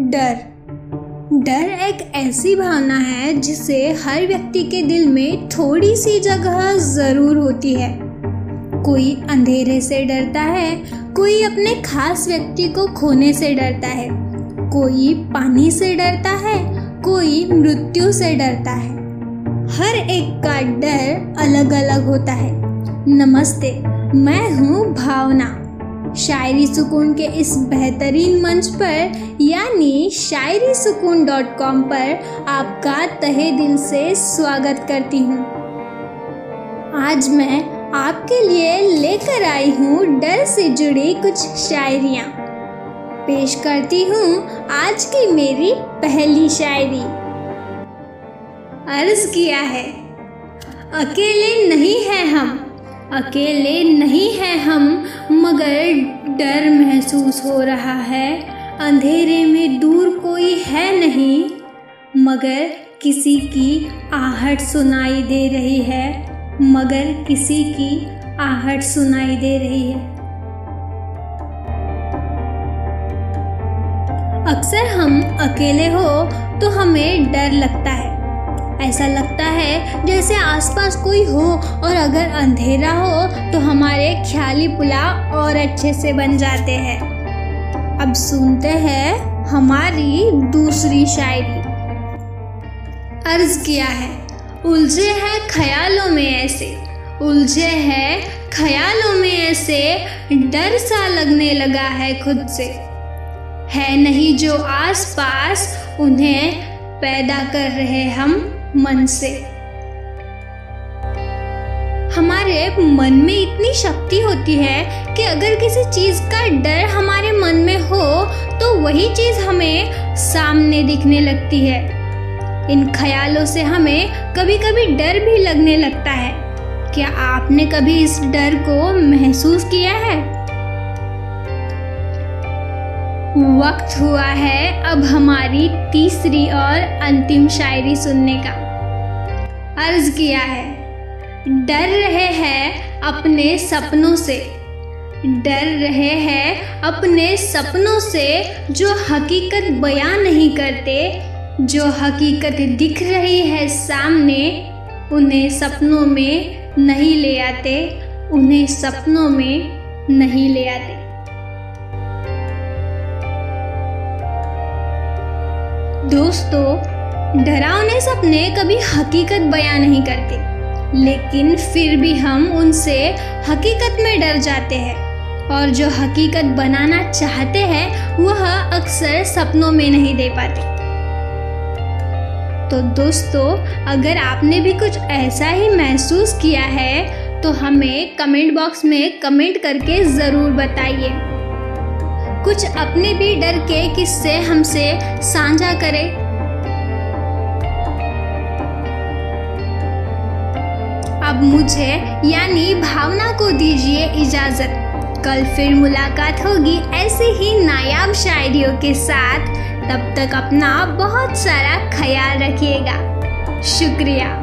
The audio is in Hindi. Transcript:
डर। डर एक ऐसी भावना है जिसे हर व्यक्ति के दिल में थोड़ी सी जगह ज़रूर होती है। कोई अंधेरे से डरता है, कोई अपने खास व्यक्ति को खोने से डरता है, कोई पानी से डरता है, कोई मृत्यु से डरता है। हर एक का डर अलग अलग होता है। नमस्ते, मैं हूँ भावना। शायरी सुकून के इस बेहतरीन मंच पर, यानी शायरी सुकून डॉट कॉम पर आपका तहे दिल से स्वागत करती हूँ। आज मैं आपके लिए लेकर आई हूँ डर से जुड़ी कुछ शायरियाँ। पेश करती हूँ आज की मेरी पहली शायरी। अर्ज़ किया है, अकेले नहीं है हम, अकेले नहीं हैं हम मगर डर महसूस हो रहा है। अंधेरे में दूर कोई है नहीं, मगर किसी की आहट सुनाई दे रही है। मगर किसी की आहट सुनाई दे रही है। अक्सर हम अकेले हो तो हमें डर लगता है। ऐसा लगता है जैसे आसपास कोई हो और अगर अंधेरा हो तो हमारे ख्याली पुला और अच्छे से बन जाते हैं। अब सुनते हैं हमारी दूसरी शायरी। अर्ज़ किया है, उलझे हैं ख्यालों में ऐसे, उलझे हैं ख्यालों में ऐसे, डर सा लगने लगा है खुद से। है नहीं जो आस पास उन्हें पैदा कर रहे हम मन से। हमारे मन में इतनी शक्ति होती है कि अगर किसी चीज़ का डर हमारे मन में हो तो वही चीज़ हमें सामने दिखने लगती है। इन ख्यालों से हमें कभी कभी डर भी लगने लगता है। क्या आपने कभी इस डर को महसूस किया है? वक्त हुआ है अब हमारी तीसरी और अंतिम शायरी सुनने का। अर्ज़ किया है डर रहे हैं अपने सपनों से। डर रहे हैं अपने सपनों से जो हकीकत बयां नहीं करते। जो हकीकत दिख रही है सामने, उन्हें सपनों में नहीं ले आते। उन्हें सपनों में नहीं ले आते। दोस्तों, डरावने सपने कभी हकीकत बयां नहीं करते। लेकिन फिर भी हम उनसे हकीकत में डर जाते हैं। और जो हकीकत बनाना चाहते हैं, वह अक्सर सपनों में नहीं दे पाते। तो दोस्तों, अगर आपने भी कुछ ऐसा ही महसूस किया है तो हमें कमेंट बॉक्स में कमेंट करके ज़रूर बताइए। कुछ अपने भी डर के किस्से हमसे साझा करें। अब मुझे, यानी भावना को दीजिए इजाज़त। कल फिर मुलाकात होगी ऐसे ही नायाब शायरियों के साथ। तब तक अपना बहुत सारा ख्याल रखिएगा। शुक्रिया।